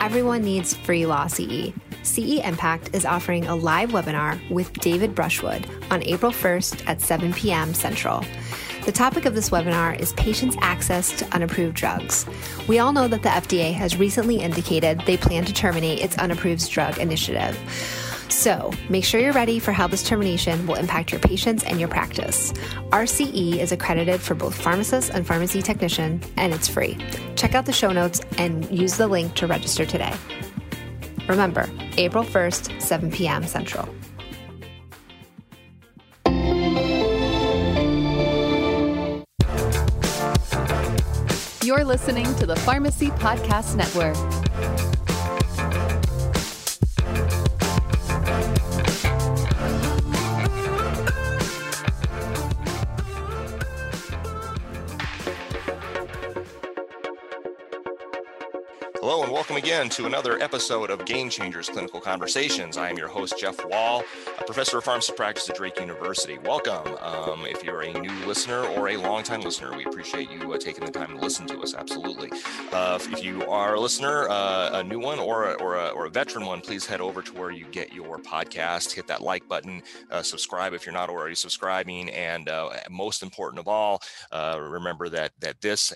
Everyone needs free law CE. CE Impact is offering a live webinar with David Brushwood on April 1st at 7 p.m. Central. The topic of this webinar is patients' access to unapproved drugs. We all know that the FDA has recently indicated they plan to terminate its unapproved drug initiative. So make sure you're ready for how this termination will impact your patients and your practice. RCE is accredited for both pharmacist and pharmacy technician, and it's free. Check out the show notes and use the link to register today. Remember, April 1st, 7 p.m. Central. You're listening to the Pharmacy Podcast Network. Welcome again to another episode of Game Changers Clinical Conversations. I am your host, Jeff Wall, a professor of pharmacy practice at Drake University. Welcome. Um, if you're a new listener or a longtime listener, we appreciate you uh, taking the time to listen to us. Absolutely. Uh, if you are a listener, uh, a new one or a, or, a, or a veteran one, please head over to where you get your podcast, hit that like button, uh, subscribe if you're not already subscribing, and uh, most important of all, uh, remember that that this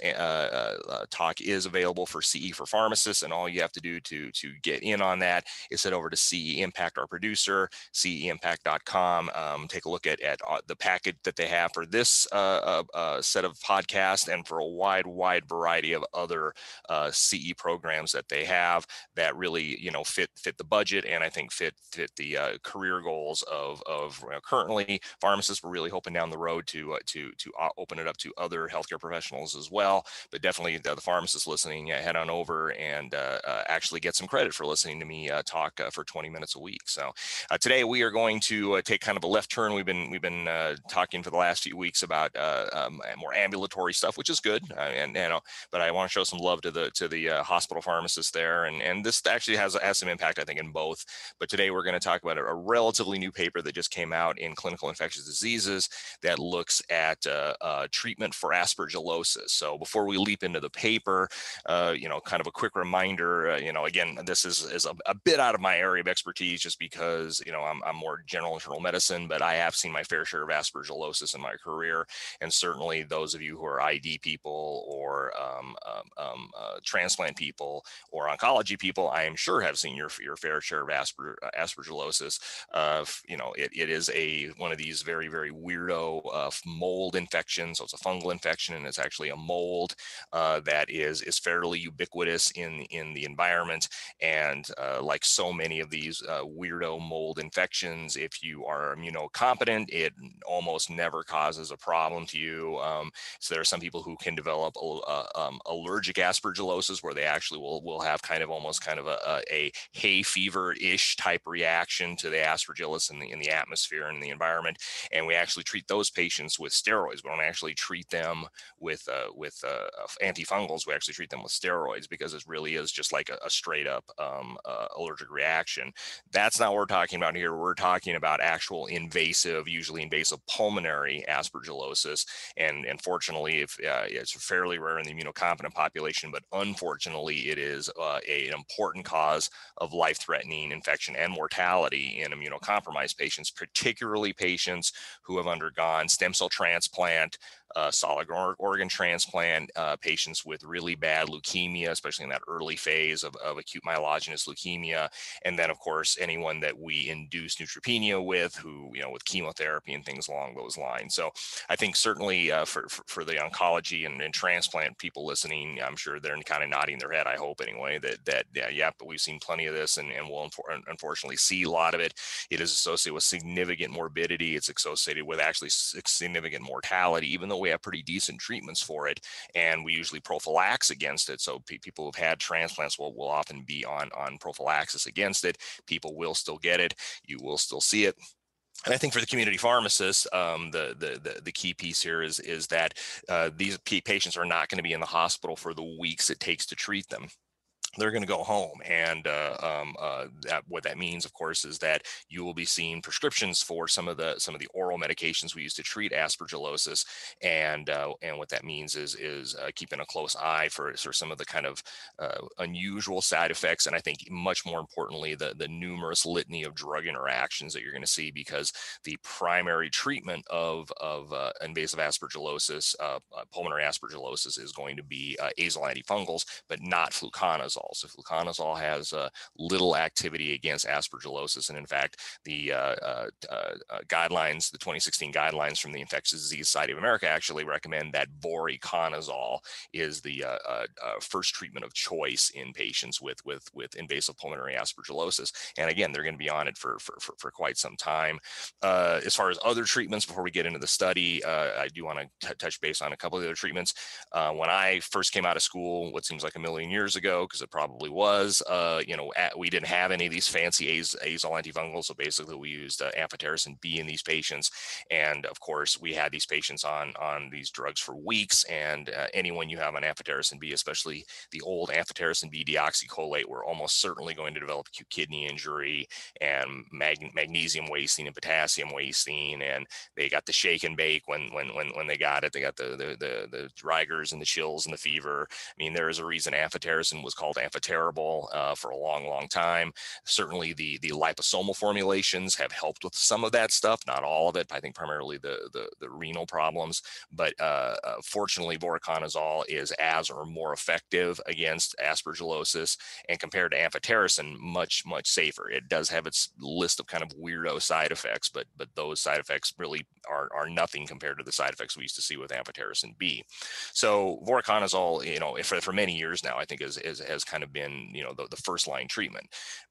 talk is available for CE for pharmacists and all you have to do to to get in on that is head over to CE Impact, our producer, ceimpact.com. Um, take a look at at uh, the package that they have for this uh, uh, uh, set of podcasts and for a wide wide variety of other uh, CE programs that they have that really you know fit fit the budget and I think fit fit the uh, career goals of of currently pharmacists. We're really hoping down the road to to to open it up to other healthcare professionals as well. But definitely the, the pharmacists listening, yeah, head on over and Uh, uh, actually get some credit for listening to me uh, talk uh, for 20 minutes a week. So today we are going to take kind of a left turn. We've been we've been talking for the last few weeks about um, more ambulatory stuff, which is good. and know, but I want to show some love to the to the hospital pharmacists there, and and this actually has has some impact I think in both. But today we're going to talk about a, a relatively new paper that just came out in Clinical Infectious Diseases that looks at uh, uh, treatment for aspergillosis. So before we leap into the paper, uh, you know, kind of a quick reminder, uh, you know, again, this is, is a, a, bit out of my area of expertise just because, you know, I'm, I'm more general internal medicine, but I have seen my fair share of aspergillosis in my career. And certainly those of you who are ID people or um, um, um, uh, transplant people or oncology people, I am sure have seen your, your fair share of asper, uh, aspergillosis. Uh, you know, it, it is a one of these very, very weirdo uh, mold infections. So it's a fungal infection and it's actually a mold uh, that is, is fairly ubiquitous in in in the environment. And uh, like so many of these uh, weirdo mold infections, if you are immunocompetent, it almost never causes a problem to you. Um, so there are some people who can develop uh, um, allergic aspergillosis, where they actually will will have kind of almost kind of a, a, hay fever ish type reaction to the aspergillus in the in the atmosphere and the environment. And we actually treat those patients with steroids. We don't actually treat them with uh, with uh, antifungals. We actually treat them with steroids because really really is just like a, a straight up um, uh, allergic reaction. That's not what we're talking about here. We're talking about actual invasive, usually invasive pulmonary aspergillosis. And unfortunately, if uh, it's fairly rare in the immunocompetent population, but unfortunately, it is uh, a, an important cause of life threatening infection and mortality in immunocompromised patients, particularly patients who have undergone stem cell transplant, uh, solid organ transplant, uh, patients with really bad leukemia, especially in that early phase of, of acute myelogenous leukemia. And then, of course, anyone that we induce neutropenia with, who, you know, with chemotherapy and things along those lines. So I think certainly uh, for, for, for, the oncology and, and, transplant people listening, I'm sure they're kind of nodding their head, I hope anyway, that, that yeah, yeah but we've seen plenty of this and, and we'll unfortunately see a lot of it. It is associated with significant morbidity. It's associated with actually significant mortality, even though we have pretty decent treatments for it, and we usually prophylax against it. So pe- people who've had transplants will, will often be on on prophylaxis against it. People will still get it. You will still see it. And I think for the community pharmacists, um, the, the, the the key piece here is is that uh, these patients are not going to be in the hospital for the weeks it takes to treat them they're going to go home. And uh, um, uh, that, what that means, of course, is that you will be seeing prescriptions for some of the some of the oral medications we use to treat aspergillosis. And uh, and what that means is is uh, keeping a close eye for, for some of the kind of uh, unusual side effects. And I think much more importantly, the the numerous litany of drug interactions that you're going to see because the primary treatment of of uh, invasive aspergillosis, pulmonary aspergillosis, is going to be azole antifungals, but not fluconazole fluconazole. So fluconazole has uh, little activity against aspergillosis, and in fact, the uh, uh, uh guidelines, the 2016 guidelines from the Infectious Disease Society of America, actually recommend that voriconazole is the uh, first treatment of choice in patients with with with invasive pulmonary aspergillosis. And again, they're going to be on it for for, for, for quite some time. as far as other treatments, before we get into the study, I do want to touch base on a couple of the other treatments. when I first came out of school, what seems like a million years ago, because probably was. Uh, you know, at, we didn't have any of these fancy az- azole antifungals, so basically we used uh, amphotericin B in these patients, and of course we had these patients on on these drugs for weeks. And uh, anyone you have on amphotericin B, especially the old amphotericin B deoxycholate, were almost certainly going to develop acute kidney injury and mag- magnesium wasting and potassium wasting, and they got the shake and bake when when when when they got it. They got the the the, the rigors and the chills and the fever. I mean, there is a reason amphotericin was called amphotericin uh, for a long, long time. Certainly, the the liposomal formulations have helped with some of that stuff, not all of it. I think primarily the the, the renal problems. But uh, uh, fortunately, voriconazole is as or more effective against aspergillosis, and compared to amphotericin, much much safer. It does have its list of kind of weirdo side effects, but but those side effects really are are nothing compared to the side effects we used to see with amphotericin B. So voriconazole, you know, for, for many years now, I think is, is has kind of been, you know, the, the first line treatment.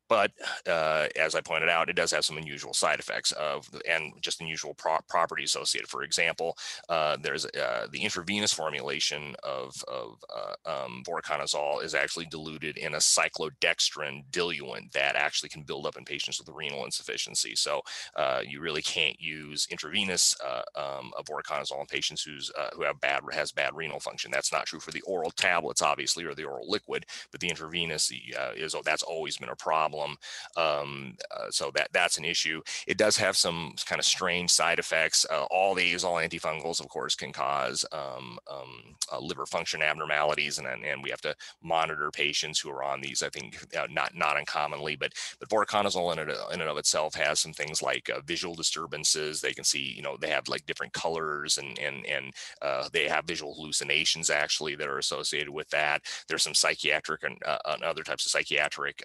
But uh, as I pointed out, it does have some unusual side effects of and just unusual pro- properties associated. For example, uh, there's uh, the intravenous formulation of, of uh, um, voriconazole is actually diluted in a cyclodextrin diluent that actually can build up in patients with renal insufficiency. So uh, you really can't use intravenous uh, um, voriconazole in patients who's who have bad has bad renal function. That's not true for the oral tablets, obviously, or the oral liquid, but the intravenous is that's always been a problem problem. Um, uh, so that that's an issue. It does have some kind of strange side effects. Uh, all these, all antifungals, of course, can cause um, um, uh, liver function abnormalities, and and we have to monitor patients who are on these. I think uh, not not uncommonly, but but voriconazole in in and of itself has some things like uh, visual disturbances. They can see, you know, they have like different colors, and and and uh, they have visual hallucinations actually that are associated with that. There's some psychiatric and, and other types of psychiatric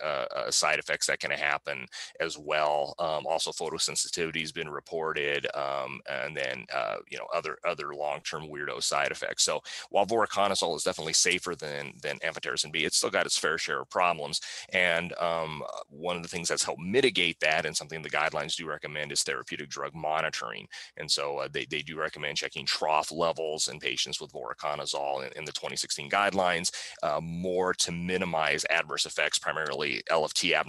side side effects that can happen as well. Um, also, photosensitivity has been reported, um, and then uh, you know other other long-term weirdo side effects. So while voriconazole is definitely safer than than amphotericin B, it's still got its fair share of problems. And um, one of the things that's helped mitigate that, and something the guidelines do recommend, is therapeutic drug monitoring. And so uh, they they do recommend checking trough levels in patients with voriconazole in, in the 2016 guidelines, uh, more to minimize adverse effects, primarily LFT abnormalities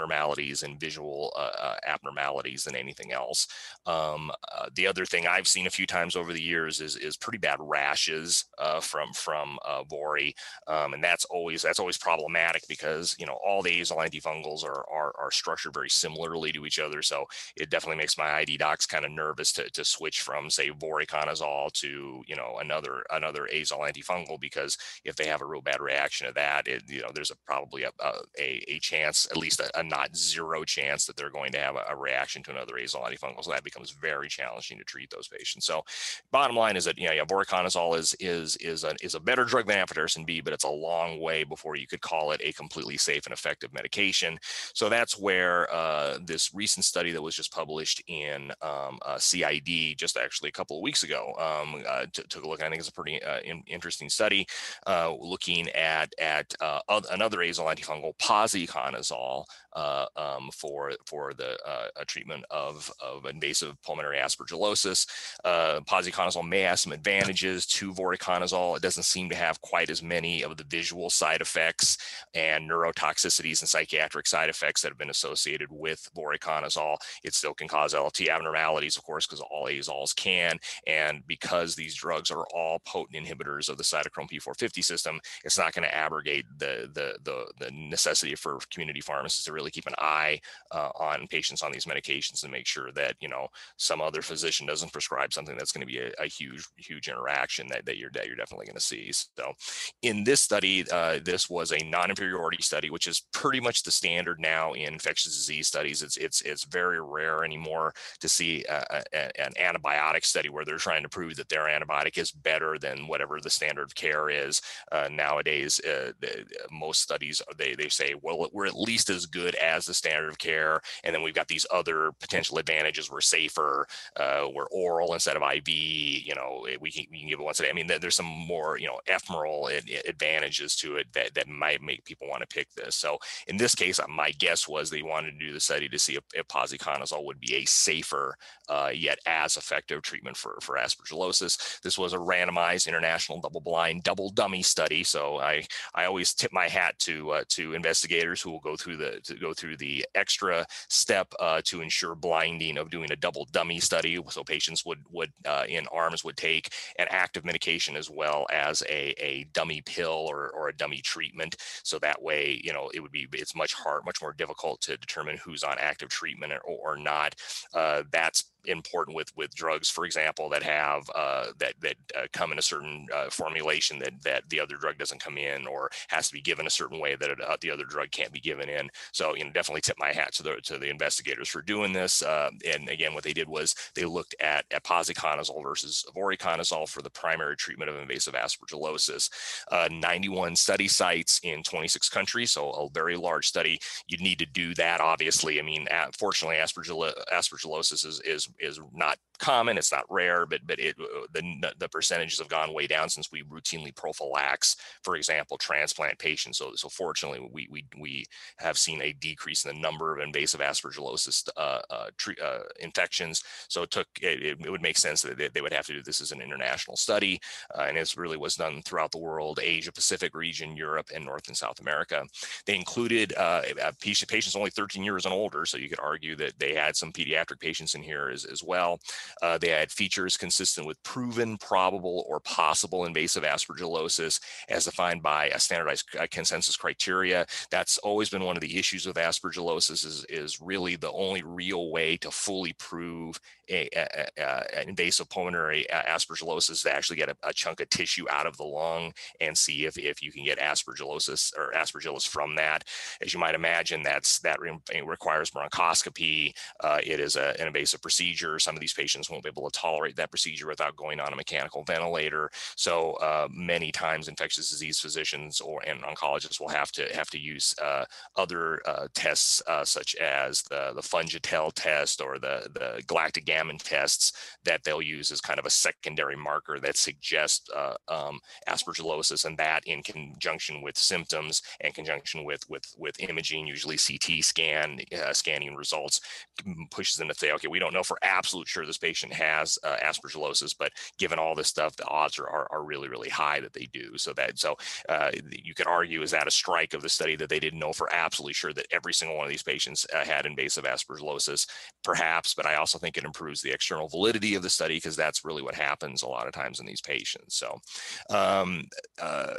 and visual uh, uh, abnormalities than anything else. Um, uh, the other thing I've seen a few times over the years is is pretty bad rashes uh, from from uh, Vori, um, and that's always that's always problematic because you know all the azole antifungals are, are are structured very similarly to each other, so it definitely makes my ID docs kind of nervous to, to switch from say voriconazole to you know another another azole antifungal because if they have a real bad reaction to that, it, you know there's a probably a, a, a chance at least a, a not zero chance that they're going to have a, a reaction to another azole antifungal. So that becomes very challenging to treat those patients. So bottom line is that you know, yeah, voriconazole is is is a is a better drug than amphotericin B, but it's a long way before you could call it a completely safe and effective medication. So that's where uh, this recent study that was just published in um, uh, CID just actually a couple of weeks ago um, uh, t- took a look. I think it's a pretty uh, in- interesting study uh, looking at at uh, another azole antifungal, posaconazole, uh, um, for for the uh, treatment of, of invasive pulmonary aspergillosis. Uh, posaconazole may have some advantages to voriconazole. It doesn't seem to have quite as many of the visual side effects and neurotoxicities and psychiatric side effects that have been associated with voriconazole. It still can cause LFT abnormalities, of course, because all azoles can. And because these drugs are all potent inhibitors of the cytochrome P450 system, it's not going to abrogate the, the, the, the, necessity for community pharmacists to really keep an eye uh, on patients on these medications and make sure that, you know, some other physician doesn't prescribe something that's going to be a, a, huge, huge interaction that, that, you're, that you're definitely going to see. So in this study, uh, this was a non-inferiority study, which is pretty much the standard now in infectious disease studies. It's, it's, it's very rare anymore to see a, a, an antibiotic study where they're trying to prove that their antibiotic is better than whatever the standard of care is. Uh, nowadays, uh, the, most studies, they, they say, well, we're at least as good as the standard of care. And then we've got these other potential advantages. We're safer, uh, we're oral instead of IV, you know, we can, we can give it once a day. I mean, there's some more, you know, ephemeral advantages to it that, that might make people want to pick this. So in this case, uh, my guess was they wanted to do the study to see if, if posaconazole would be a safer uh, yet as effective treatment for, for aspergillosis. This was a randomized international double-blind, double dummy study. So I, I always tip my hat to uh, to investigators who will go through the to go through the extra step uh, to ensure blinding of doing a double dummy study. So patients would would uh, in arms would take an active medication as well as a, a dummy pill or, or a dummy treatment. So that way, you know, it would be it's much hard, much more difficult to determine who's on active treatment or, or not. Uh, that's important with with drugs, for example, that have uh, that that uh, come in a certain uh, formulation that that the other drug doesn't come in, or has to be given a certain way that uh, the other drug can't be given in. So you know, definitely tip my hat to the to the investigators for doing this. Uh, and again, what they did was they looked at, at versus voriconazole for the primary treatment of invasive aspergillosis. Uh, 91 study sites in 26 countries, so a very large study. You'd need to do that, obviously. I mean, fortunately, aspergillosis is is is not common. It's not rare, but but it uh, the the percentages have gone way down since we routinely prophylax, for example, transplant patients. So so fortunately, we we we have seen a decrease in the number of invasive aspergillosis uh, uh, uh, infections. So it took it, it, would make sense that they, they, would have to do this as an international study, uh, and it really was done throughout the world, Asia Pacific region, Europe, and North and South America. They included uh, patients only 13 years and older, so you could argue that they had some pediatric patients in here as, as well. They had features consistent with proven, probable, or possible invasive aspergillosis as defined by a standardized consensus criteria. That's always been one of the issues with aspergillosis is, is really the only real way to fully prove a, a, a, an invasive pulmonary aspergillosis to actually get a, chunk of tissue out of the lung and see if, if you can get aspergillosis or aspergillus from that. As you might imagine, that's that re requires bronchoscopy. Uh, it is an invasive procedure. Some of these patients won't be able to tolerate that procedure without going on a mechanical ventilator. So uh, many times infectious disease physicians or and oncologists will have to have to use uh, other uh, tests uh, such as the, the Fungitell test or the, the galactic tests that they'll use as kind of a secondary marker that suggests uh, um, aspergillosis and that in conjunction with symptoms and conjunction with with with imaging, usually CT scan uh, scanning results pushes them to say, okay, we don't know for absolute sure this patient patient has uh, aspergillosis, but given all this stuff, the odds are, are, are really, really high that they do. So that so uh, you could argue is that a strike of the study that they didn't know for absolutely sure that every single one of these patients uh, had invasive aspergillosis, perhaps. But I also think it improves the external validity of the study because that's really what happens a lot of times in these patients. So um, uh,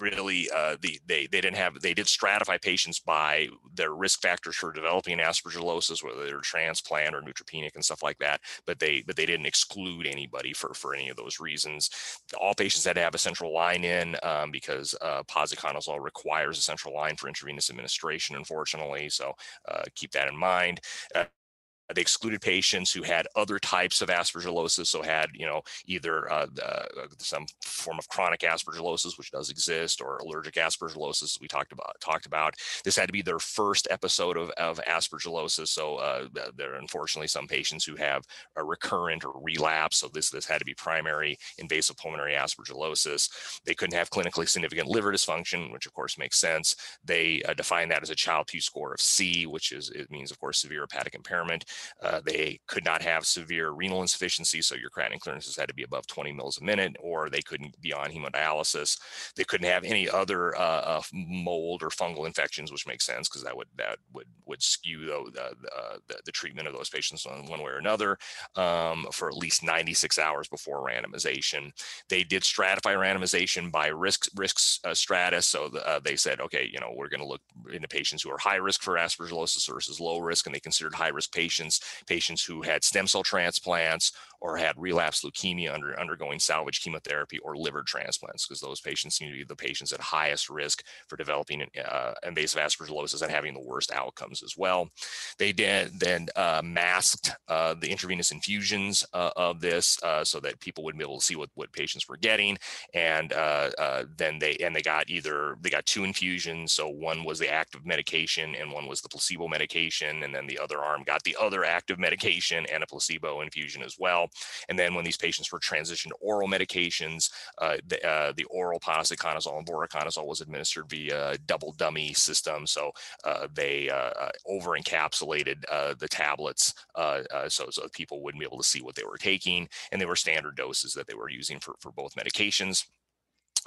really uh, the, they they didn't have they did stratify patients by their risk factors for developing aspergillosis, whether they're transplant or neutropenic and stuff like that. But they but they didn't exclude anybody for for any of those reasons. All patients had to have a central line in um, because uh, posaconazole requires a central line for intravenous administration, unfortunately. So uh, keep that in mind. Uh, they excluded patients who had other types of aspergillosis, so had you know either uh, uh, some form of chronic aspergillosis, which does exist, or allergic aspergillosis. We talked about talked about. This had to be their first episode of, of aspergillosis. So uh, there are unfortunately some patients who have a recurrent or relapse. So this this had to be primary invasive pulmonary aspergillosis. They couldn't have clinically significant liver dysfunction, which of course makes sense. They uh, define that as a Child-Pugh score of C, which is it means of course severe hepatic impairment. Uh, they could not have severe renal insufficiency, so your creatinine clearances had to be above 20 mils a minute, or they couldn't be on hemodialysis. They couldn't have any other uh, uh mold or fungal infections, which makes sense because that would that would would skew the, the, the, the, treatment of those patients on one way or another um, for at least 96 hours before randomization. They did stratify randomization by risk risks uh, stratus, so the, uh, they said, okay, you know, we're going to look into patients who are high risk for aspergillosis versus low risk, and they considered high risk patients patients, patients who had stem cell transplants or had relapsed leukemia under undergoing salvage chemotherapy or liver transplants, because those patients seem to be the patients at highest risk for developing uh, invasive aspergillosis and having the worst outcomes as well. They did, then uh, masked uh, the intravenous infusions uh, of this uh, so that people would be able to see what, what patients were getting, and uh, then they and they got either they got two infusions. So one was the active medication and one was the placebo medication, and then the other arm got the other active medication and a placebo infusion as well. And then when these patients were transitioned to oral medications, uh, the, uh, the, oral posaconazole and voriconazole was administered via double dummy system. So uh, they uh, uh, over encapsulated uh, the tablets so, so people wouldn't be able to see what they were taking. And they were standard doses that they were using for, for both medications.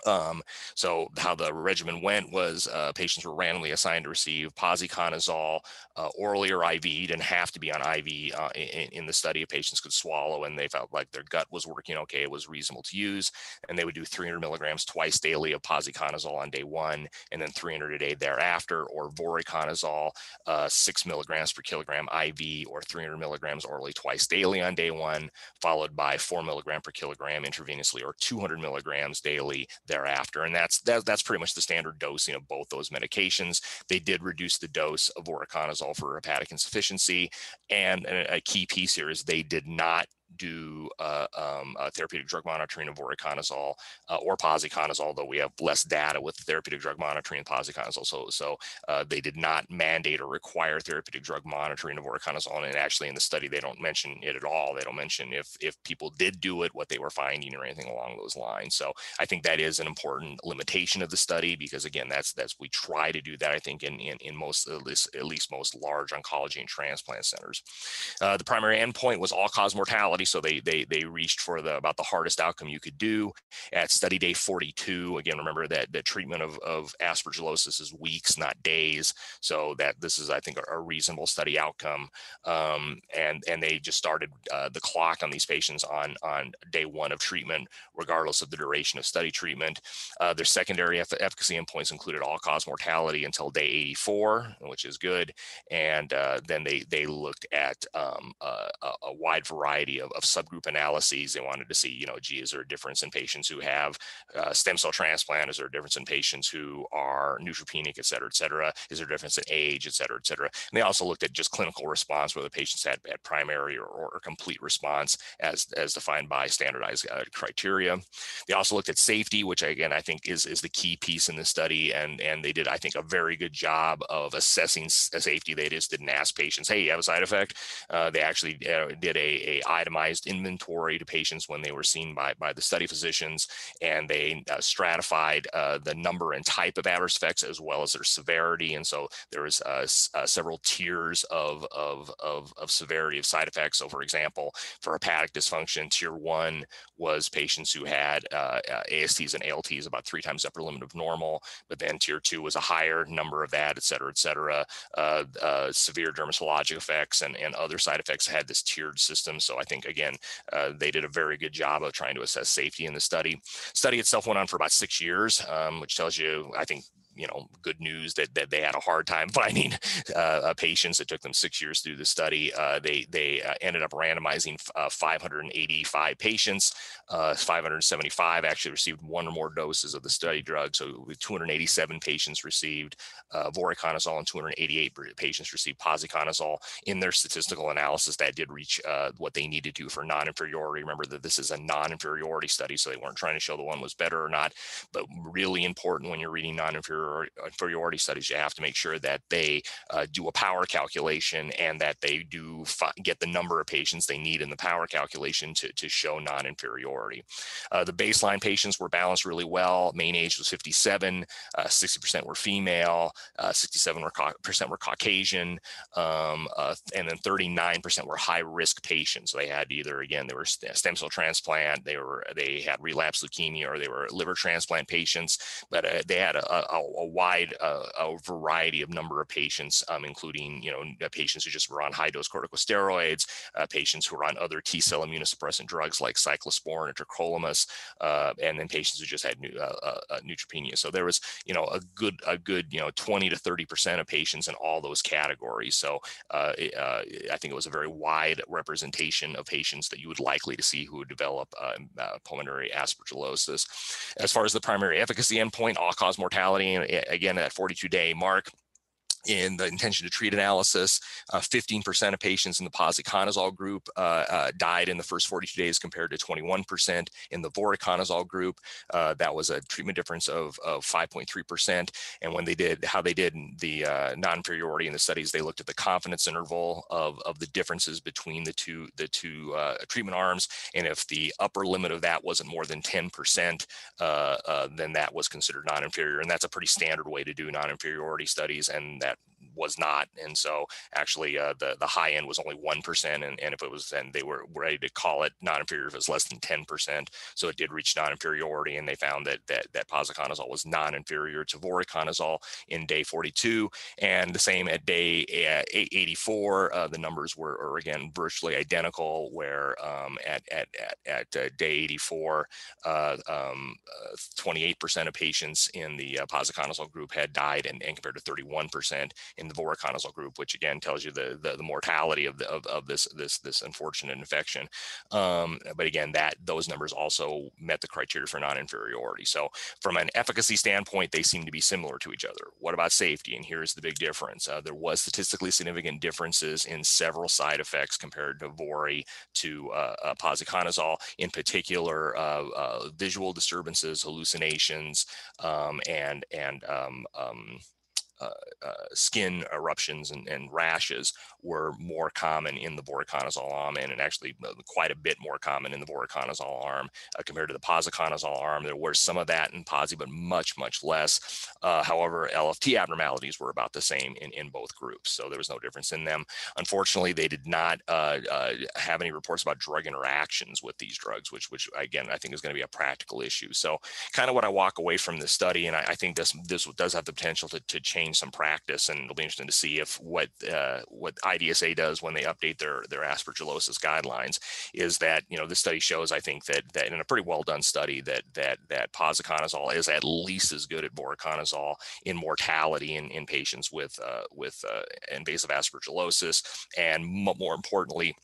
Um, so how the regimen went was uh, patients were randomly assigned to receive posaconazole uh, orally or IV. Didn't have to be on IV uh, in, in, the study. Patients could swallow, and they felt like their gut was working okay. It was reasonable to use, and they would do 300 milligrams twice daily of posaconazole on day one, and then 300 a day thereafter, or voriconazole uh, six milligrams per kilogram IV, or 300 milligrams orally twice daily on day one, followed by four milligram per kilogram intravenously, or 200 milligrams daily thereafter. And that's that, that's pretty much the standard dosing of both those medications. They did reduce the dose of voriconazole for hepatic insufficiency. And a key piece here is they did not do uh, um, uh, therapeutic drug monitoring of voriconazole uh, or posaconazole, although we have less data with therapeutic drug monitoring and posaconazole. So, so uh, they did not mandate or require therapeutic drug monitoring of voriconazole. And actually, in the study, they don't mention it at all. They don't mention if if people did do it, what they were finding, or anything along those lines. So, I think that is an important limitation of the study because, again, that's that's we try to do that. I think in in, in most at least at least most large oncology and transplant centers. Uh, the primary endpoint was all cause mortality so they they they reached for the about the hardest outcome you could do at study day 42. Again, remember that the treatment of, of aspergillosis is weeks, not days. So that this is, I think, a, a reasonable study outcome. Um, and and they just started uh, the clock on these patients on on day one of treatment, regardless of the duration of study treatment. Uh, their secondary efficacy endpoints included all-cause mortality until day 84, which is good. And uh, then they they looked at um, a, a, wide variety of, of subgroup analyses. They wanted to see, you know, gee, is there a difference in patients who have uh, stem cell transplant? Is there a difference in patients who are neutropenic, et cetera, et cetera? Is there a difference in age, et cetera, et cetera? And they also looked at just clinical response, whether patients had, had primary or, or complete response as, as defined by standardized uh, criteria. They also looked at safety, which again, I think is, is the key piece in the study. And, and they did, I think, a very good job of assessing safety. They just didn't ask patients, hey, you have a side effect. Uh, they actually uh, did a, a itemized itemized inventory to patients when they were seen by, by the study physicians, and they uh, stratified uh, the number and type of adverse effects as well as their severity. And so there was uh, uh, several tiers of, of, of, of severity of side effects. So, for example, for hepatic dysfunction, tier one was patients who had uh, uh, ASTs and ALTs about three times upper limit of normal, but then tier two was a higher number of that, et cetera, et cetera. severe dermatologic effects and, and other side effects had this tiered system. So I think again uh, they did a very good job of trying to assess safety in the study. Study itself went on for about six years, um, which tells you, I think, you know, good news that, that they had a hard time finding uh, patients. It took them six years to do the study. Uh, they they uh, ended up randomizing uh, 585 patients. 575 actually received one or more doses of the study drug. So 287 patients received voriconazole and 288 patients received posaconazole in their statistical analysis. That did reach what they needed to for non-inferiority. Remember that this is a non-inferiority study, so they weren't trying to show the one was better or not. But really important when you're reading non-inferiority studies, you have to make sure that they uh, do a power calculation and that they do get the number of patients they need in the power calculation to, to show non-inferiority. Uh, the baseline patients were balanced really well. Main age was 57, 60% uh, were female, 67% uh, were, were Caucasian, um, uh, and then 39% were high risk patients. So they had either, again, they were stem cell transplant, they were they had relapse leukemia, or they were liver transplant patients, but uh, they had a, a, a wide uh, a variety of number of patients, um, including you know patients who just were on high dose corticosteroids, uh, patients who were on other T cell immunosuppressant drugs like cyclosporin and tacrolimus, uh, and then patients who just had new, uh, uh, neutropenia. So there was you know a good a good you know 20 to 30 percent of patients in all those categories. So I think it was a very wide representation of patients that you would likely to see who would develop pulmonary aspergillosis. As far as the primary efficacy endpoint, all cause mortality, and again, at 42 day mark, in the intention to treat analysis, 15% uh, of patients in the posaconazole group uh, uh, died in the first 42 days compared to 21% in the voriconazole group. Uh, that was a treatment difference of, of 5.3%. And when they did how they did the uh, non-inferiority in the studies, they looked at the confidence interval of, of the differences between the two the two uh, treatment arms. And if the upper limit of that wasn't more than 10%, then that was considered non-inferior. And that's a pretty standard way to do non-inferiority studies. And that was not. And so actually uh, the, the high end was only 1%. And, and if it was, then they were ready to call it non-inferior if it was less than 10%. So it did reach non-inferiority and they found that, that, that posaconazole was non-inferior to voriconazole in day 42. And the same at day 84, uh, the numbers were, were, again, virtually identical where um, at, at, at, at uh, day 84, 28% uh, um, uh, of patients in the uh, posaconazole group had died and, and compared to 31% in the voriconazole group, which again tells you the the, the mortality of, the, of, of this this this unfortunate infection. Um, but again, that those numbers also met the criteria for non-inferiority. So from an efficacy standpoint, they seem to be similar to each other. What about safety? And here's the big difference: uh, there was statistically significant differences in several side effects compared to Vori to uh, uh, posaconazole. In particular, uh, uh, visual disturbances, hallucinations, um, and and um, um uh, uh, skin eruptions and, and, rashes were more common in the voriconazole arm and, and actually uh, quite a bit more common in the voriconazole arm uh, compared to the posaconazole arm. There was some of that in posi, but much, much less. Uh, however, LFT abnormalities were about the same in, in both groups, so there was no difference in them. Unfortunately, they did not have any reports about drug interactions with these drugs, which, which again, I think is going to be a practical issue. So kind of what I walk away from this study, and I, I think this, this does have the potential to, to change change some practice, and it'll be interesting to see if what uh, what IDSA does when they update their their aspergillosis guidelines is that you know this study shows I think that that in a pretty well done study that that that posaconazole is at least as good at voriconazole in mortality in, in patients with uh, with uh, invasive aspergillosis, and more importantly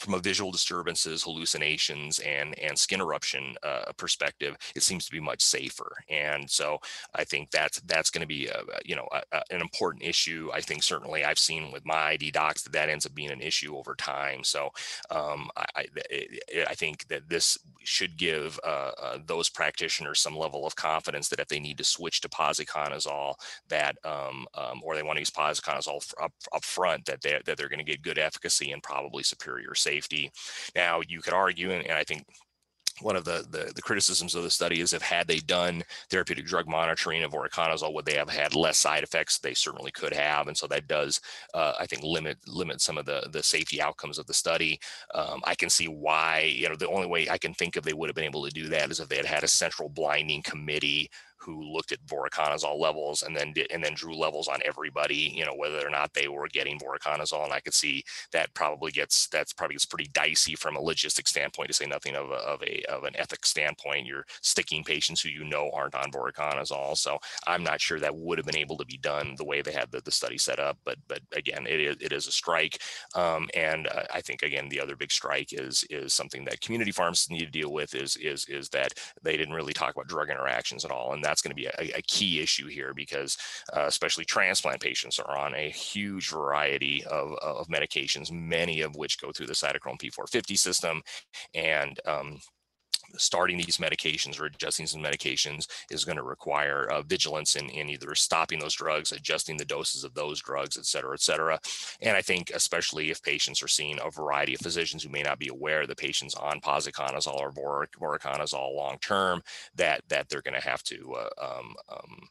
from a visual disturbances, hallucinations, and and skin eruption uh, perspective, it seems to be much safer. And so I think that's that's going to be a, you know a, a, an important issue. I think certainly I've seen with my ID docs that that ends up being an issue over time. So um, I, I, I think that this should give uh, uh, those practitioners some level of confidence that if they need to switch to posaconazole, that um, um, or they want to use posaconazole up, up front, that they that they're going to get good efficacy and probably superior safety safety. Now, you could argue, and, and I think one of the, the, the criticisms of the study is if had they done therapeutic drug monitoring of voriconazole, would they have had less side effects? They certainly could have, and so that does, uh, I think, limit limit some of the the safety outcomes of the study. Um, I can see why. You know, the only way I can think of they would have been able to do that is if they had had a central blinding committee who looked at voriconazole levels and then did, and then drew levels on everybody, you know, whether or not they were getting voriconazole. And I could see that probably gets that's probably gets pretty dicey from a logistic standpoint, to say nothing of a, of a of an ethics standpoint. You're sticking patients who you know aren't on voriconazole, so I'm not sure that would have been able to be done the way they had the, the study set up. But but again, it is it is a strike, um, and uh, I think again the other big strike is is something that community farms need to deal with is is is that they didn't really talk about drug interactions at all, and that's going to be a, a, key issue here because uh, especially transplant patients are on a huge variety of, of medications, many of which go through the cytochrome P450 system, and um, starting these medications or adjusting some medications is going to require uh, vigilance in, in either stopping those drugs, adjusting the doses of those drugs, et cetera, et cetera. And I think especially if patients are seeing a variety of physicians who may not be aware the patient's on posaconazole or voriconazole long term, that that they're going to have to uh, um, um,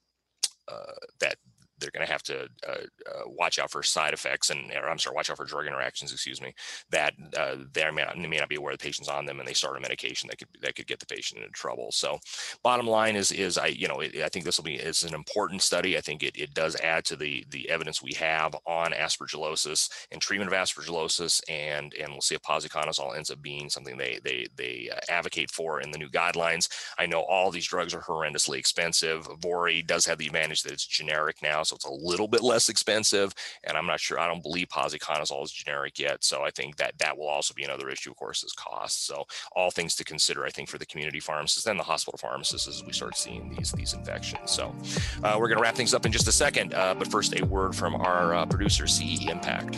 uh, that they're going to have to uh, uh, watch out for side effects and or, I'm sorry, watch out for drug interactions. Excuse me. That uh, they may not, may not be aware the patient's on them, and they start a medication that could that could get the patient into trouble. So, bottom line is is I you know it, I think this will be is an important study. I think it, it does add to the the evidence we have on aspergillosis and treatment of aspergillosis, and and we'll see if posaconazole ends up being something they they they uh, advocate for in the new guidelines. I know all these drugs are horrendously expensive. Vori does have the advantage that it's generic now so it's a little bit less expensive. And I'm not sure, I don't believe posaconazole is generic yet. So I think that that will also be another issue, of course, is cost. So all things to consider, I think, for the community pharmacists and the hospital pharmacists as we start seeing these, these infections. So uh, we're going to wrap things up in just a second. Uh, but first, a word from our uh, producer, CE Impact.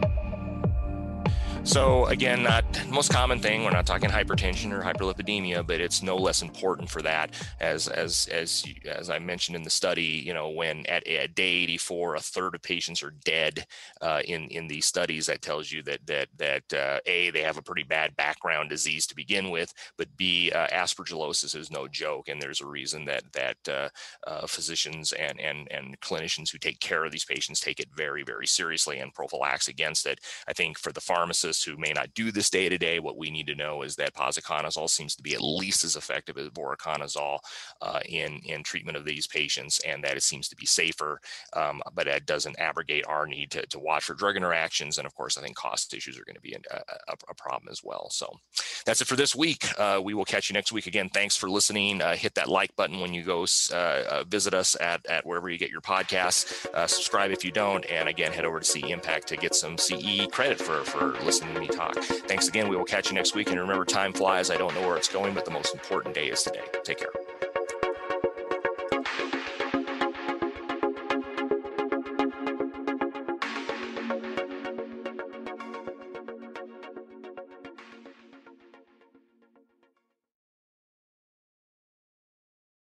So again, not most common thing. We're not talking hypertension or hyperlipidemia, but it's no less important for that. As as as as I mentioned in the study, you know, when at, at day 84, a third of patients are dead uh, in in these studies. That tells you that that that uh, a they have a pretty bad background disease to begin with, but b uh, aspergillosis is no joke, and there's a reason that that uh, uh, physicians and and and clinicians who take care of these patients take it very very seriously and prophylax against it. I think for the pharmacist who may not do this day to day, what we need to know is that posaconazole seems to be at least as effective as voriconazole uh, in in treatment of these patients, and that it seems to be safer. Um, but that doesn't abrogate our need to, to watch for drug interactions, and of course, I think cost issues are going to be a, a, a, problem as well. So that's it for this week. Uh, we will catch you next week again. Thanks for listening. Uh, hit that like button when you go uh, uh, visit us at at wherever you get your podcasts. Uh, subscribe if you don't, and again, head over to CE Impact to get some CE credit for for listening listening to me talk. Thanks again. We will catch you next week. And remember, time flies. I don't know where it's going, but the most important day is today. Take care.